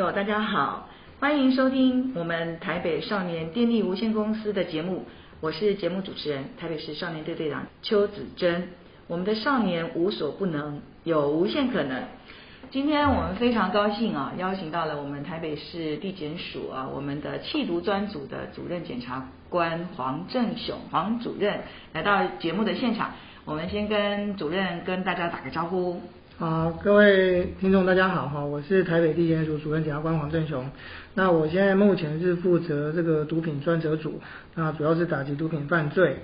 大家好，欢迎收听我们台北少年电力无限公司的节目，我是节目主持人台北市少年队队长邱子珍。我们的少年无所不能，有无限可能。今天我们非常高兴啊，邀请到了我们台北市地检署啊，我们的缉毒专组的主任检察官黄正雄黄主任来到节目的现场。我们先跟主任跟大家打个招呼。好，各位听众大家好哈，我是台北地检署主任检察官黄正雄。那我现在目前是负责这个毒品专责组，那主要是打击毒品犯罪。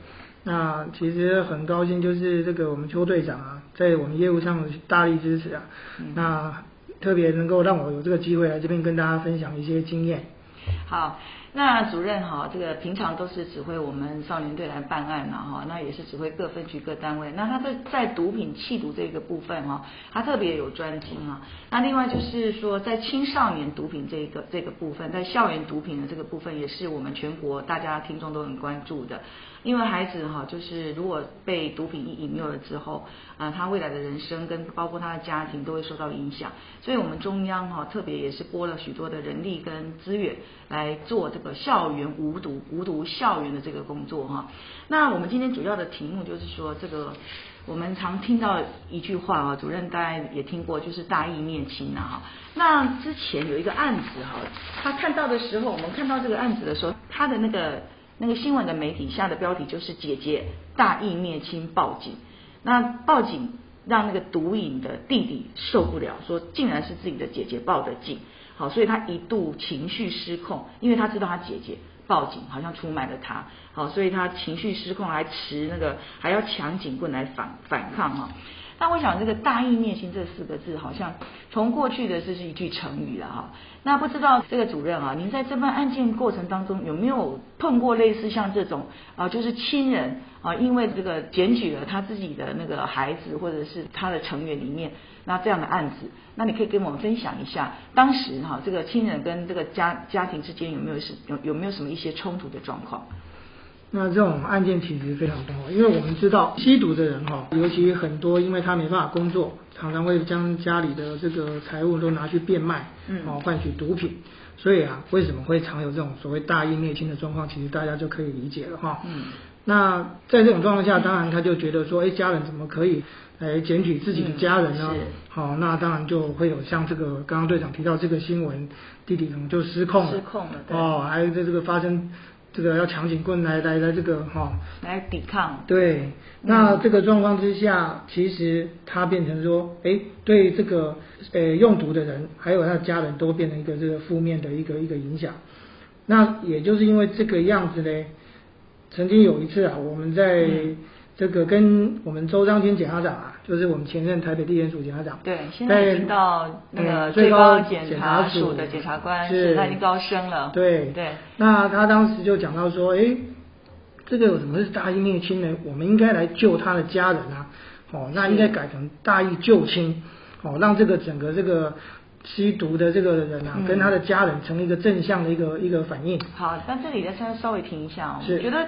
那其实很高兴，就是这个我们邱队长啊，在我们业务上大力支持啊，嗯、那特别能够让我有这个机会来这边跟大家分享一些经验。好。那主任哈，这个平常都是指挥我们少年队来办案嘛哈，那也是指挥各分局各单位。那他在在毒品弃毒这个部分哈，他特别有专精啊。那另外就是说，在青少年毒品这个这个部分，在校园毒品的这个部分，也是我们全国大家听众都很关注的。因为孩子哈，就是如果被毒品一引诱了之后，啊，他未来的人生跟包括他的家庭都会受到影响，所以我们中央哈特别也是拨了许多的人力跟资源来做这个校园无毒无毒校园的这个工作哈。那我们今天主要的题目就是说，这个我们常听到一句话啊，主任大概也听过，就是大义灭亲呐哈。那之前有一个案子哈，他看到的时候，我们看到这个案子的时候，他的那个。那个新闻的媒体下的标题就是“姐姐大义灭亲报警”，那报警让那个毒瘾的弟弟受不了，说竟然是自己的姐姐报的警，好，所以他一度情绪失控，因为他知道他姐姐报警好像出卖了他，好，所以他情绪失控，还持那个还要抢警棍来反反抗哈。那我想这个“大义灭亲”这四个字，好像从过去的这是一句成语了哈。那不知道这个主任啊，您在这份案件过程当中有没有碰过类似像这种啊，就是亲人啊，因为这个检举了他自己的那个孩子或者是他的成员里面，那这样的案子，那你可以跟我们分享一下，当时哈这个亲人跟这个家家庭之间有没有是有有没有什么一些冲突的状况？那这种案件其实非常多，因为我们知道吸毒的人哈，尤其很多，因为他没办法工作，常常会将家里的这个财物都拿去变卖，嗯，哦，换取毒品。所以啊，为什么会常有这种所谓大义灭亲的状况？其实大家就可以理解了哈。嗯。那在这种状况下，当然他就觉得说，哎，家人怎么可以来检举自己的家人呢？好，那当然就会有像这个刚刚队长提到这个新闻，弟弟可能就失控了，失控了，对。哦，还有在这个发生。这个要抢警棍来来来，这个哈、哦、来抵抗。对，那这个状况之下，其实他变成说，哎，对这个呃用毒的人，还有他的家人都变成一个这个负面的一个一个影响。那也就是因为这个样子呢，曾经有一次啊，我们在。嗯这个跟我们周章天检察长啊，就是我们前任台北地检署检察长，对，现在已经到那个最高检察署的检察官，是，他已经高升了。对对。那他当时就讲到说，哎，这个有什么是大义灭亲呢？我们应该来救他的家人啊，哦，那应该改成大义救亲，哦，让这个整个这个吸毒的这个人啊，嗯、跟他的家人成一个正向的一个一个反应。好，那这里呢，稍稍微停一下，我觉得。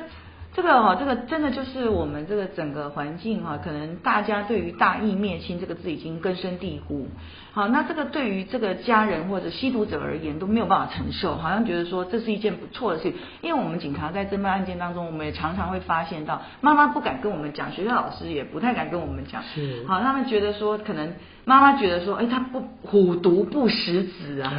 这个哈，这个真的就是我们这个整个环境哈，可能大家对于“大义灭亲”这个字已经根深蒂固。好，那这个对于这个家人或者吸毒者而言都没有办法承受，好像觉得说这是一件不错的事情。因为我们警察在侦办案件当中，我们也常常会发现到，妈妈不敢跟我们讲，学校老师也不太敢跟我们讲。是。好，他们觉得说可能。妈妈觉得说，哎，他不虎毒不食子啊，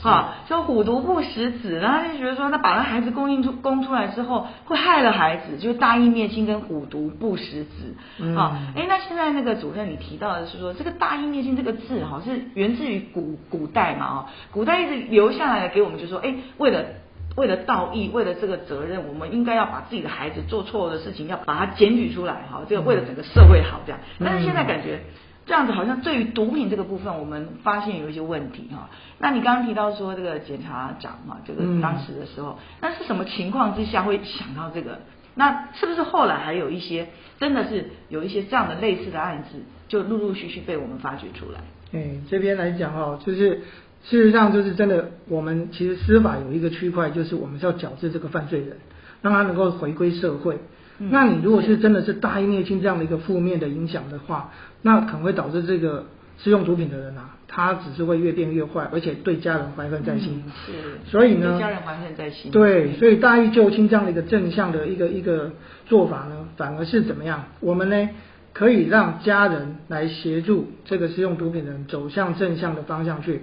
哈，说虎毒不食子，然后他就觉得说，他把那孩子供应出供出来之后，会害了孩子，就是大义灭亲跟虎毒不食子，啊、嗯，哎，那现在那个主任你提到的是说，这个大义灭亲这个字哈，是源自于古古代嘛，哦，古代一直留下来的给我们，就说，哎，为了为了道义，为了这个责任，我们应该要把自己的孩子做错的事情，要把它检举出来，哈，这个为了整个社会好这样，但是现在感觉。这样子好像对于毒品这个部分，我们发现有一些问题哈。那你刚刚提到说这个检察长哈，这个当时的时候，那是什么情况之下会想到这个？那是不是后来还有一些真的是有一些这样的类似的案子，就陆陆续续被我们发掘出来？哎，这边来讲哈，就是事实上就是真的，我们其实司法有一个区块，就是我们是要矫治这个犯罪人，让他能够回归社会。嗯、那你如果是真的是大义灭亲这样的一个负面的影响的话，那可能会导致这个使用毒品的人啊，他只是会越变越坏，而且对家人怀恨在心。嗯、是，所以呢，对家人怀恨在心。对，所以大义救亲这样的一个正向的一个一个做法呢，反而是怎么样？我们呢可以让家人来协助这个使用毒品的人走向正向的方向去。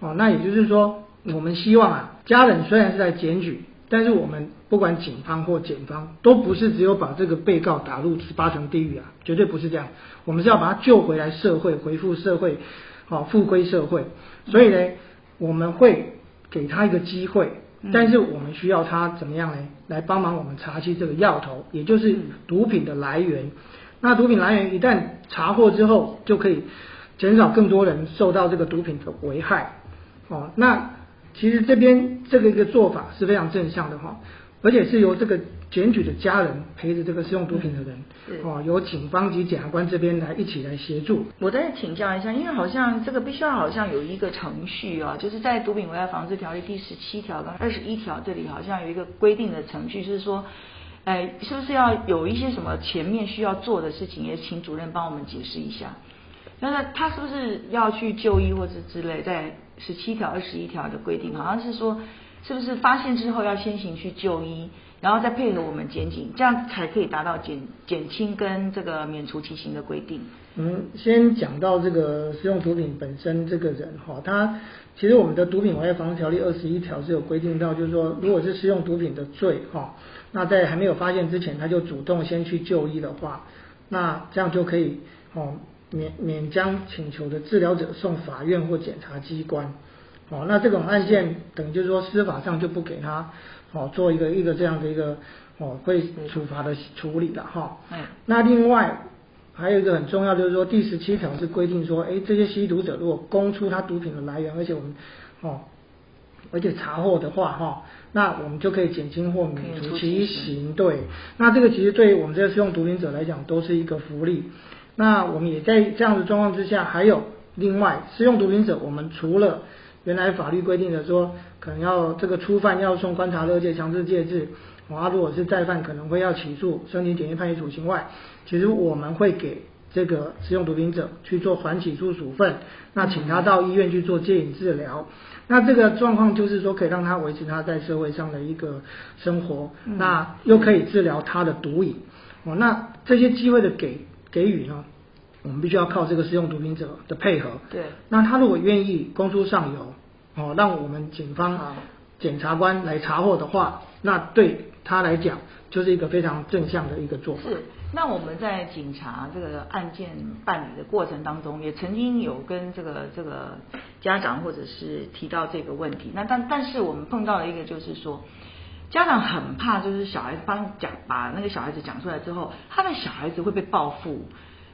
哦，那也就是说，我们希望啊，家人虽然是在检举。但是我们不管警方或检方，都不是只有把这个被告打入十八层地狱啊，绝对不是这样。我们是要把他救回来社会，回复社会，好，复归社会。所以呢，我们会给他一个机会，但是我们需要他怎么样呢？来帮忙我们查清这个药头，也就是毒品的来源。那毒品来源一旦查获之后，就可以减少更多人受到这个毒品的危害。哦，那。其实这边这个一个做法是非常正向的哈，而且是由这个检举的家人陪着这个使用毒品的人，哦，由警方及检察官这边来一起来协助。我再请教一下，因为好像这个必须要好像有一个程序啊，就是在《毒品危害防治条例》第十七条跟二十一条这里好像有一个规定的程序，就是说，哎，是不是要有一些什么前面需要做的事情，也请主任帮我们解释一下。那他是不是要去就医或者之类，在十七条、二十一条的规定，好像是说，是不是发现之后要先行去就医，然后再配合我们检警，这样才可以达到减减轻跟这个免除其刑的规定。嗯，先讲到这个使用毒品本身这个人哈，他其实我们的毒品危害防治条例二十一条是有规定到，就是说，如果是使用毒品的罪哈，那在还没有发现之前，他就主动先去就医的话，那这样就可以哦。免免将请求的治疗者送法院或检察机关，哦，那这种案件等于就是说司法上就不给他哦做一个一个这样的一个哦会处罚的处理了哈。嗯。那另外还有一个很重要就是说第十七条是规定说，哎，这些吸毒者如果供出他毒品的来源，而且我们哦而且查获的话哈，那我们就可以减轻或免除其刑。对。那这个其实对于我们这些使用毒品者来讲都是一个福利。那我们也在这样的状况之下，还有另外使用毒品者，我们除了原来法律规定的说，可能要这个初犯要送观察勒戒、强制戒治，啊，如果是再犯，可能会要起诉、申请检验判决处刑外，其实我们会给这个使用毒品者去做缓起诉处分，那请他到医院去做戒瘾治疗，那这个状况就是说可以让他维持他在社会上的一个生活，那又可以治疗他的毒瘾，哦，那这些机会的给。给予呢，我们必须要靠这个使用毒品者的配合。对。那他如果愿意供出上游，哦，让我们警方、检察官来查获的话，那对他来讲就是一个非常正向的一个做法。是。那我们在警察这个案件办理的过程当中，也曾经有跟这个这个家长或者是提到这个问题。那但但是我们碰到了一个就是说。家长很怕，就是小孩子帮讲把那个小孩子讲出来之后，他的小孩子会被报复。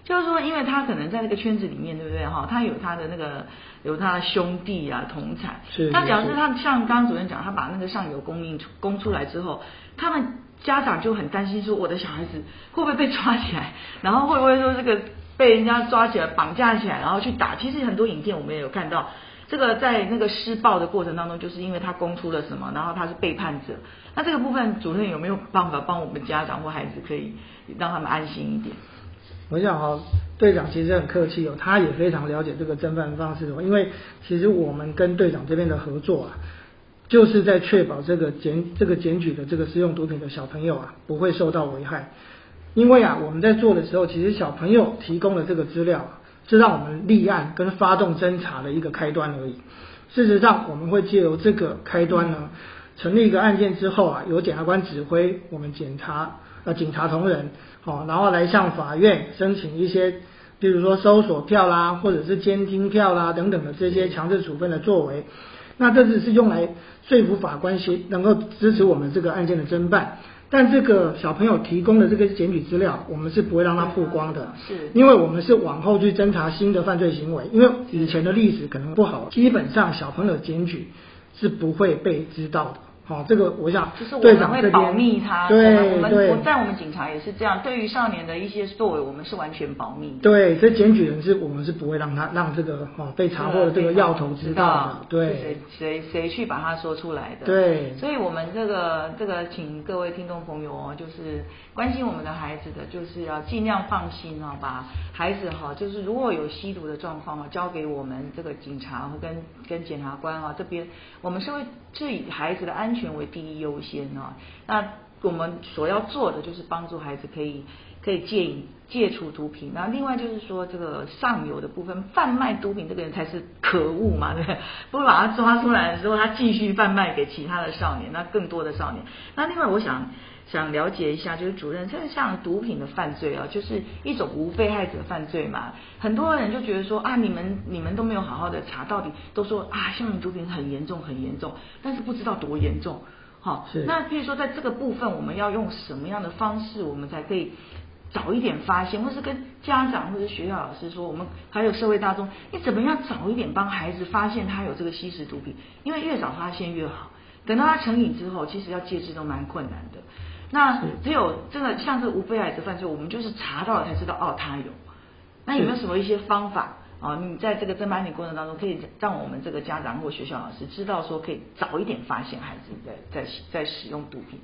就是说，因为他可能在那个圈子里面，对不对哈？他有他的那个有他的兄弟啊同产。是。那假如是他像刚刚主任讲，他把那个上游供应供出来之后，他们家长就很担心说，我的小孩子会不会被抓起来？然后会不会说这个被人家抓起来绑架起来，然后去打？其实很多影片我们也有看到。这个在那个施暴的过程当中，就是因为他供出了什么，然后他是背叛者。那这个部分，主任有没有办法帮我们家长或孩子可以让他们安心一点？我想哈，队长其实很客气哦，他也非常了解这个侦办方式哦。因为其实我们跟队长这边的合作啊，就是在确保这个检这个检举的这个使用毒品的小朋友啊，不会受到危害。因为啊，我们在做的时候，其实小朋友提供的这个资料。是让我们立案跟发动侦查的一个开端而已。事实上，我们会借由这个开端呢，成立一个案件之后啊，由检察官指挥我们检察呃警察同仁，好，然后来向法院申请一些，比如说搜索票啦，或者是监听票啦等等的这些强制处分的作为。那这只是用来说服法官协能够支持我们这个案件的侦办。但这个小朋友提供的这个检举资料，我们是不会让他曝光的，是，因为我们是往后去侦查新的犯罪行为，因为以前的历史可能不好，基本上小朋友检举是不会被知道的，好，这个我想就是我们会保密他，对我们对我在我们警察也是这样，对于少年的一些作为，我们是完全保密的。对，这检举人是我们是不会让他让这个哦被查获的这个要头知道的，对，谁谁谁去把他说出来的，对，所以我们这个这个请各位听众朋友哦，就是关心我们的孩子的，就是要尽量放心哦，把孩子哈，就是如果有吸毒的状况啊，交给我们这个警察跟跟检察官啊这边，我们是会是以孩子的安全为第一优先啊。那我们所要做的就是帮助孩子可以可以戒瘾戒除毒品。那另外就是说这个上游的部分，贩卖毒品这个人才是可恶嘛，对不对？不把他抓出来的时候，他继续贩卖给其他的少年，那更多的少年。那另外我想想了解一下，就是主任，这个像毒品的犯罪啊，就是一种无被害者犯罪嘛。很多人就觉得说啊，你们你们都没有好好的查，到底都说啊，校园毒品很严重很严重，但是不知道多严重。好，那譬如说，在这个部分，我们要用什么样的方式，我们才可以早一点发现，或是跟家长或者学校老师说，我们还有社会大众，你怎么样早一点帮孩子发现他有这个吸食毒品？因为越早发现越好。等到他成瘾之后，其实要戒治都蛮困难的。那只有这个像这个无被害的犯罪，我们就是查到了才知道，哦，他有。那有没有什么一些方法？啊，你在这个侦办的过程当中，可以让我们这个家长或学校老师知道说，可以早一点发现孩子在在在使用毒品。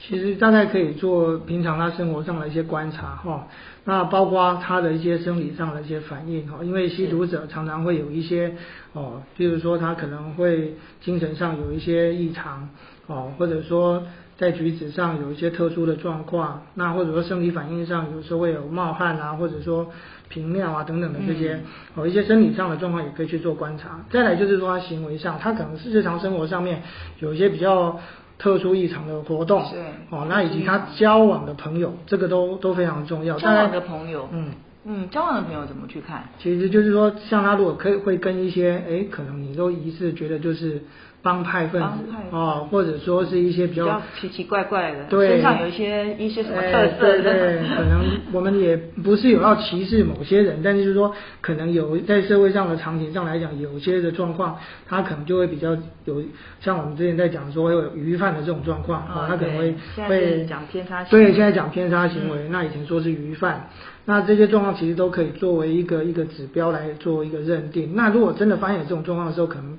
其实大概可以做平常他生活上的一些观察哈，那包括他的一些生理上的一些反应哈，因为吸毒者常常会有一些哦，比如说他可能会精神上有一些异常哦，或者说在举止上有一些特殊的状况，那或者说生理反应上有时候会有冒汗啊，或者说。频尿啊等等的这些，嗯、哦一些生理上的状况也可以去做观察。再来就是说他行为上，他可能是日常生活上面有一些比较特殊异常的活动，对，哦那以及他交往的朋友，这个都都非常重要。交往的朋友，嗯嗯，交往的朋友怎么去看？其实就是说，像他如果可以会跟一些，哎，可能你都疑似觉得就是。帮派分子哦，或者说是一些比较，奇奇怪怪的，对，身上有一些一些什么特色的，对，可能我们也不是有要歧视某些人，但是就是说，可能有在社会上的场景上来讲，有些的状况，他可能就会比较有，像我们之前在讲说有鱼贩的这种状况，哦，他可能会会讲偏差行为，对，现在讲偏差行为，嗯、那以前说是鱼贩，那这些状况其实都可以作为一个一个指标来做一个认定。那如果真的发现有这种状况的时候，可能。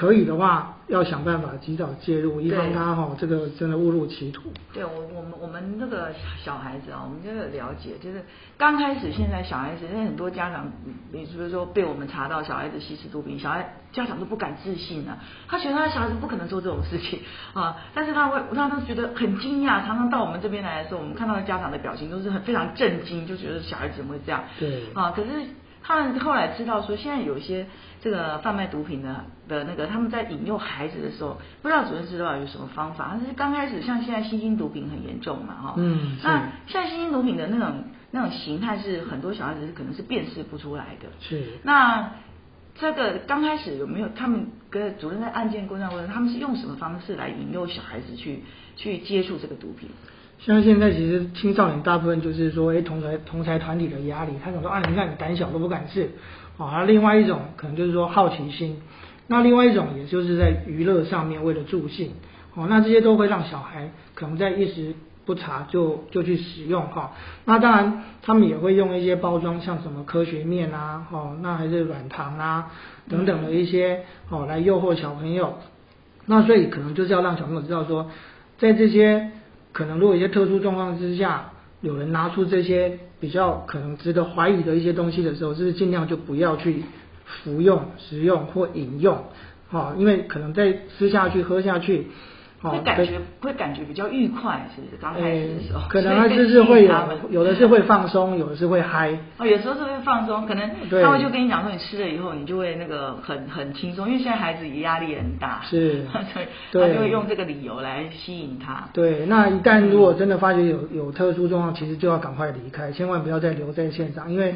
可以的话，要想办法及早介入，以防他哈这个真的误入歧途。对我，我们我们那个小孩子啊，我们这个了解，就是刚开始现在小孩子，因为很多家长，你是不是说被我们查到小孩子吸食毒品，小孩家长都不敢置信啊，他觉得他小孩子不可能做这种事情啊，但是他会，他都觉得很惊讶，常常到我们这边来的时候，我们看到的家长的表情都是很非常震惊，就觉得小孩子怎么会这样？对啊，可是。他们后来知道说，现在有一些这个贩卖毒品的的那个，他们在引诱孩子的时候，不知道主任知道有什么方法。但是刚开始像现在新兴毒品很严重嘛，哈，嗯，那像新兴毒品的那种那种形态是很多小孩子是可能是辨识不出来的。是。那这个刚开始有没有他们跟主任在案件过程当中，他们是用什么方式来引诱小孩子去去接触这个毒品？像现在其实青少年大部分就是说，哎，同才同才团体的压力，他想说啊，你看你胆小都不敢试，啊，另外一种可能就是说好奇心，那另外一种也就是在娱乐上面为了助兴，哦，那这些都会让小孩可能在一时不察就就去使用哈，那当然他们也会用一些包装，像什么科学面啊，哦，那还是软糖啊等等的一些哦来诱惑小朋友，那所以可能就是要让小朋友知道说，在这些。可能如果一些特殊状况之下，有人拿出这些比较可能值得怀疑的一些东西的时候，就是尽量就不要去服用、食用或饮用，哈，因为可能在吃下去、喝下去。会感觉会感觉比较愉快，是不是？刚开始的时候，可能他就是会有，有的是会放松，有的是会嗨。哦，有时候是会放松，可能他会就跟你讲说，你吃了以后，你就会那个很很轻松，因为现在孩子压力很大，是，所以他就会用这个理由来吸引他。对，那一旦如果真的发觉有有特殊状况，其实就要赶快离开，千万不要再留在现场，因为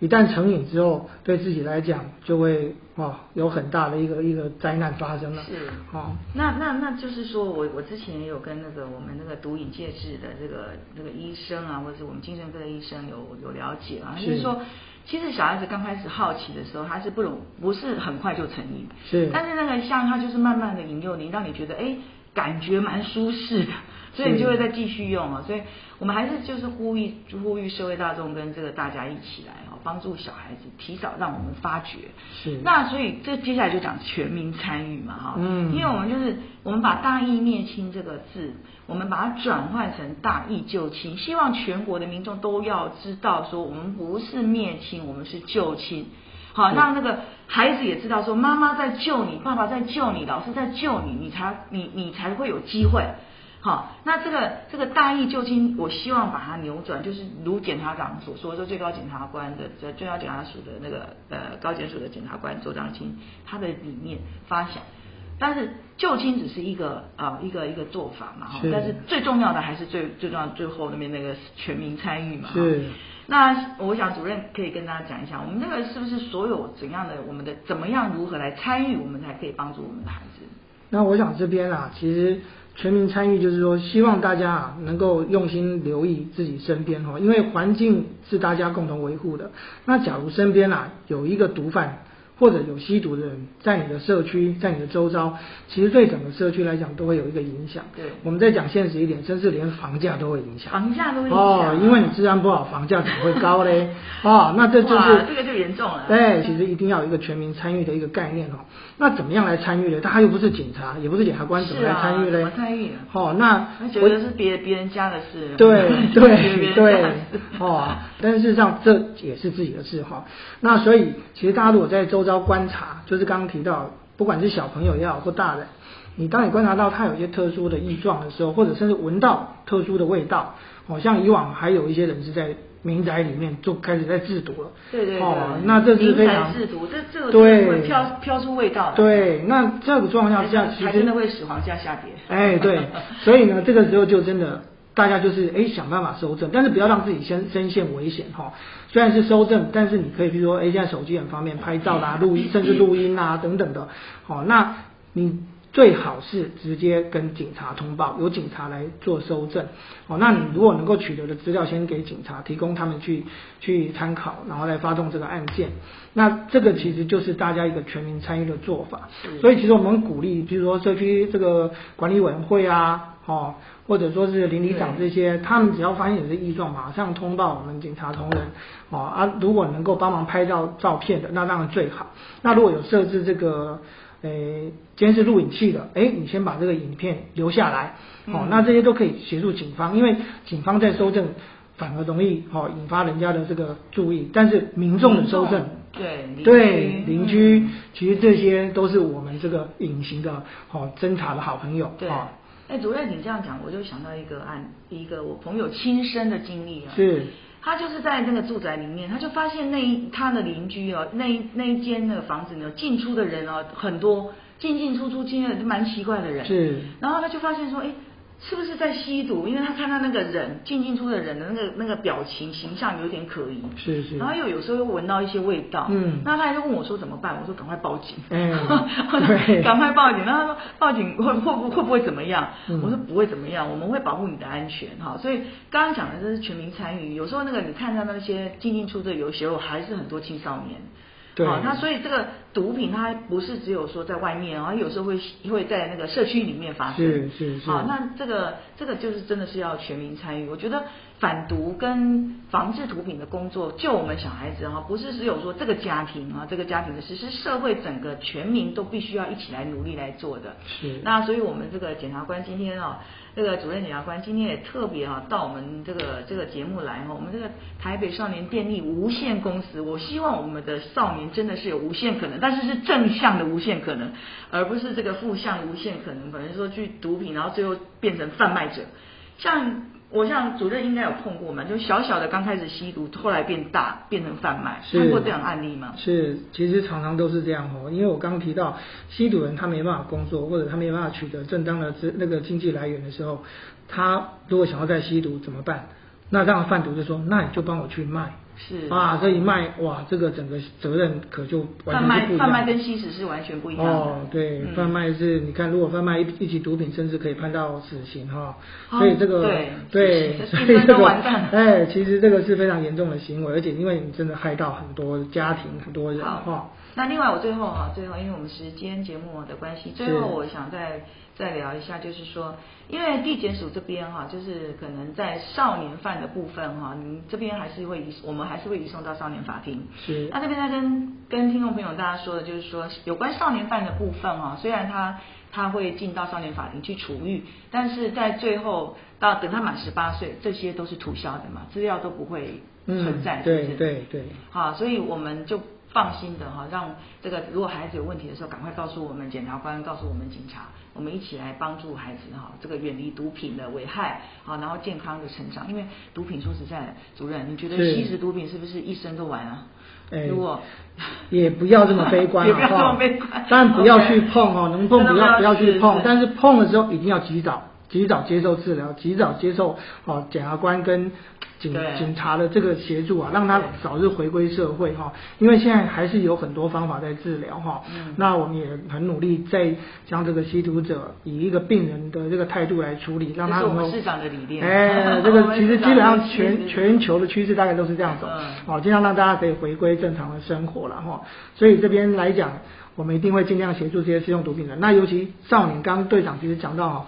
一旦成瘾之后，对自己来讲就会。哦，有很大的一个一个灾难发生了。是，哦，那那那就是说我我之前也有跟那个我们那个毒瘾戒治的这个这个医生啊，或者是我们精神科的医生有有了解啊，就是说，其实小孩子刚开始好奇的时候，他是不容不是很快就成瘾。是。但是那个像他就是慢慢的引诱你，让你觉得哎感觉蛮舒适的，所以你就会再继续用啊。所以我们还是就是呼吁呼吁社会大众跟这个大家一起来哦，帮助小孩子提早让我们发觉。是。那所以这接下来就讲全民参与嘛哈，嗯，因为我们就是我们把大义灭亲这个字，我们把它转换成大义救亲，希望全国的民众都要知道说，我们不是灭亲，我们是救亲。好，让那个孩子也知道说，妈妈在救你，爸爸在救你，老师在救你，你才你你才会有机会。好，那这个这个大义救亲，我希望把它扭转，就是如检察长所说，说最高检察官的这最高检察署的那个呃高检署的检察官周章清他的理念发想。但是救亲只是一个啊、呃、一个一个做法嘛，哈，但是最重要的还是最最重要最后那边那个全民参与嘛。是。那我想主任可以跟大家讲一下，我们那个是不是所有怎样的我们的怎么样如何来参与，我们才可以帮助我们的孩子？那我想这边啊，其实全民参与就是说，希望大家啊能够用心留意自己身边哈，因为环境是大家共同维护的。那假如身边啊有一个毒贩，或者有吸毒的人在你的社区，在你的周遭，其实对整个社区来讲都会有一个影响。对，我们再讲现实一点，甚至连房价都会影响。房价都会影响哦，因为你治安不好，房价怎么会高嘞？哦，那这就是这个就严重了。对，其实一定要有一个全民参与的一个概念哦。那怎么样来参与呢？他又不是警察，也不是检察官，怎么来参与呢？怎么参与？哦，那我觉得是别别人家的事。对 对对，哦，但是事实上这也是自己的事哈。那所以其实大家如果在周遭观察，就是刚刚提到，不管是小朋友也好或大人，你当你观察到他有一些特殊的异状的时候，或者甚至闻到特殊的味道，好像以往还有一些人是在民宅里面就开始在制毒了。对对对。哦，那这是非常制毒，这这个对会飘飘出味道。对，那这个状况下其实还真的会使房价下跌。哎，对，所以呢，这个时候就真的。大家就是哎想办法收证，但是不要让自己先深陷危险哈。虽然是收证，但是你可以比如说哎现在手机很方便拍照啦、录音，甚至录音啊等等的。好，那你最好是直接跟警察通报，由警察来做收证。哦，那你如果能够取得的资料，先给警察提供他们去去参考，然后来发动这个案件。那这个其实就是大家一个全民参与的做法。所以其实我们鼓励，比如说社区这个管理委员会啊。哦，或者说是邻里长这些，他们只要发现有些异状，马上通报我们警察同仁。哦啊，如果能够帮忙拍照照片的，那当然最好。那如果有设置这个诶监视录影器的，诶你先把这个影片留下来。哦，那这些都可以协助警方，因为警方在搜证反而容易哦引发人家的这个注意，但是民众的搜证，对对邻居，其实这些都是我们这个隐形的哦侦查的好朋友。对。哎，主任，你这样讲，我就想到一个案，一个我朋友亲身的经历啊。是。他就是在那个住宅里面，他就发现那一他的邻居哦，那一那一间那个房子呢，进出的人哦很多，进进出出，进的蛮奇怪的人。是。然后他就发现说，哎。是不是在吸毒？因为他看到那个人进进出的人的那个那个表情形象有点可疑，是是。然后又有时候又闻到一些味道，嗯。那他就问我说怎么办？我说赶快报警，嗯，对，赶快报警。然后他说报警会会不会不会怎么样？嗯。我说不会怎么样，我们会保护你的安全哈。所以刚刚讲的这是全民参与，有时候那个你看到那些进进出的，有时候还是很多青少年。对，好，那所以这个毒品它不是只有说在外面，然后有时候会会在那个社区里面发生。是是是。好，那这个这个就是真的是要全民参与。我觉得反毒跟防治毒品的工作，就我们小孩子哈，不是只有说这个家庭啊，这个家庭的事，是社会整个全民都必须要一起来努力来做的。是。那所以我们这个检察官今天啊。这个主任检察官今天也特别啊到我们这个这个节目来哈，我们这个台北少年电力无限公司，我希望我们的少年真的是有无限可能，但是是正向的无限可能，而不是这个负向无限可能，可能说去毒品，然后最后变成贩卖者，像。我像主任应该有碰过嘛，就小小的刚开始吸毒，后来变大，变成贩卖，看过这样案例吗？是，其实常常都是这样哦。因为我刚刚提到，吸毒人他没办法工作，或者他没办法取得正当的资那个经济来源的时候，他如果想要再吸毒怎么办？那这样贩毒就说，那你就帮我去卖。是啊，这一卖哇，这个整个责任可就完全不一样。贩卖贩卖跟吸食是完全不一样的。哦，对，嗯、贩卖是你看，如果贩卖一一起毒品，甚至可以判到死刑哈、哦。所以这个、哦、对，对 所以这个哎，其实这个是非常严重的行为，而且因为你真的害到很多家庭、很多人哈。那另外我最后哈，最后因为我们时间节目的关系，最后我想再再聊一下，就是说，因为地检署这边哈，就是可能在少年犯的部分哈，您这边还是会移，我们还是会移送到少年法庭。是。那这边再跟跟听众朋友大家说的就是说，有关少年犯的部分哈，虽然他他会进到少年法庭去处遇，但是在最后到等他满十八岁，这些都是涂销的嘛，资料都不会存在。嗯、对对对。好，所以我们就。放心的哈，让这个如果孩子有问题的时候，赶快告诉我们检察官，告诉我们警察，我们一起来帮助孩子哈，这个远离毒品的危害，好，然后健康的成长。因为毒品说实在，主任，你觉得吸食毒品是不是一生都完啊？哎，如果也不要这么悲观，也不要这么悲观，但不要去碰哦，能碰不要不要去碰，但是碰的时候一定要及早，及早接受治疗，及早接受哦检察官跟。警警察的这个协助啊，让他早日回归社会哈。因为现在还是有很多方法在治疗哈。嗯。那我们也很努力在将这个吸毒者以一个病人的这个态度来处理，让他能够。市长的理念。哎，这个 其实基本上全全球的趋势大概都是这样走。嗯。好，尽量让大家可以回归正常的生活了哈。所以这边来讲，我们一定会尽量协助这些使用毒品的。那尤其少年，刚刚队长其实讲到哈，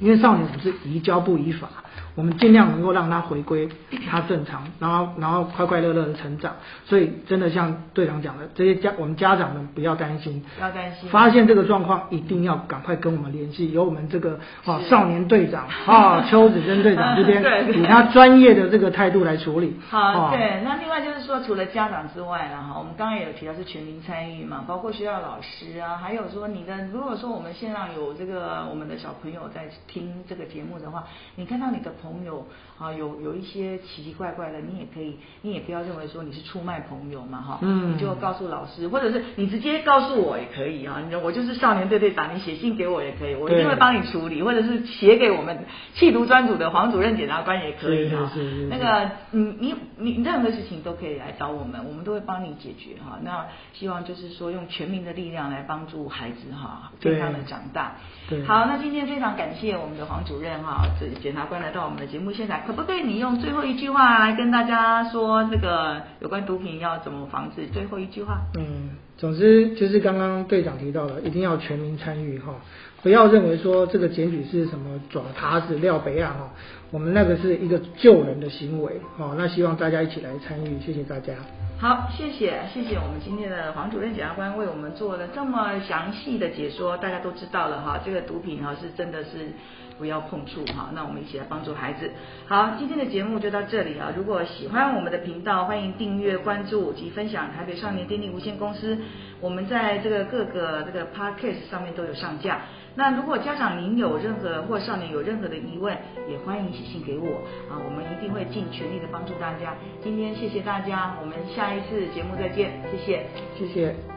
因为少年我们是移交不宜罚。我们尽量能够让他回归他正常，然后然后快快乐乐的成长。所以真的像队长讲的，这些家我们家长们不要担心，不要担心。发现这个状况，一定要赶快跟我们联系，由我们这个啊少年队长 啊邱子珍队长这边 以他专业的这个态度来处理。好，对。那另外就是说，除了家长之外呢，哈，我们刚刚也有提到是全民参与嘛，包括学校老师啊，还有说你的，如果说我们线上有这个我们的小朋友在听这个节目的话，你看到你的。朋朋友啊，有有一些奇奇怪怪的，你也可以，你也不要认为说你是出卖朋友嘛，哈，嗯，你就告诉老师，或者是你直接告诉我也可以啊，你说我就是少年队队长，你写信给我也可以，我一定会帮你处理，或者是写给我们缉毒专组的黄主任检察官也可以哈，那个你你你任何事情都可以来找我们，我们都会帮你解决哈。那希望就是说用全民的力量来帮助孩子哈，健康的长大。对，好，那今天非常感谢我们的黄主任哈，这检察官来到我们。的节目现在可不可以你用最后一句话来跟大家说这个有关毒品要怎么防止？最后一句话。嗯，总之就是刚刚队长提到的，一定要全民参与哈，不要认为说这个检举是什么爪耙子廖北亚哈，我们那个是一个救人的行为哈，那希望大家一起来参与，谢谢大家。好，谢谢谢谢我们今天的黄主任检察官为我们做了这么详细的解说，大家都知道了哈，这个毒品哈是真的是。不要碰触哈，那我们一起来帮助孩子。好，今天的节目就到这里啊！如果喜欢我们的频道，欢迎订阅、关注及分享台北少年电力无限公司。我们在这个各个这个 podcast 上面都有上架。那如果家长您有任何或少年有任何的疑问，也欢迎写信给我啊，我们一定会尽全力的帮助大家。今天谢谢大家，我们下一次节目再见，谢谢，谢谢。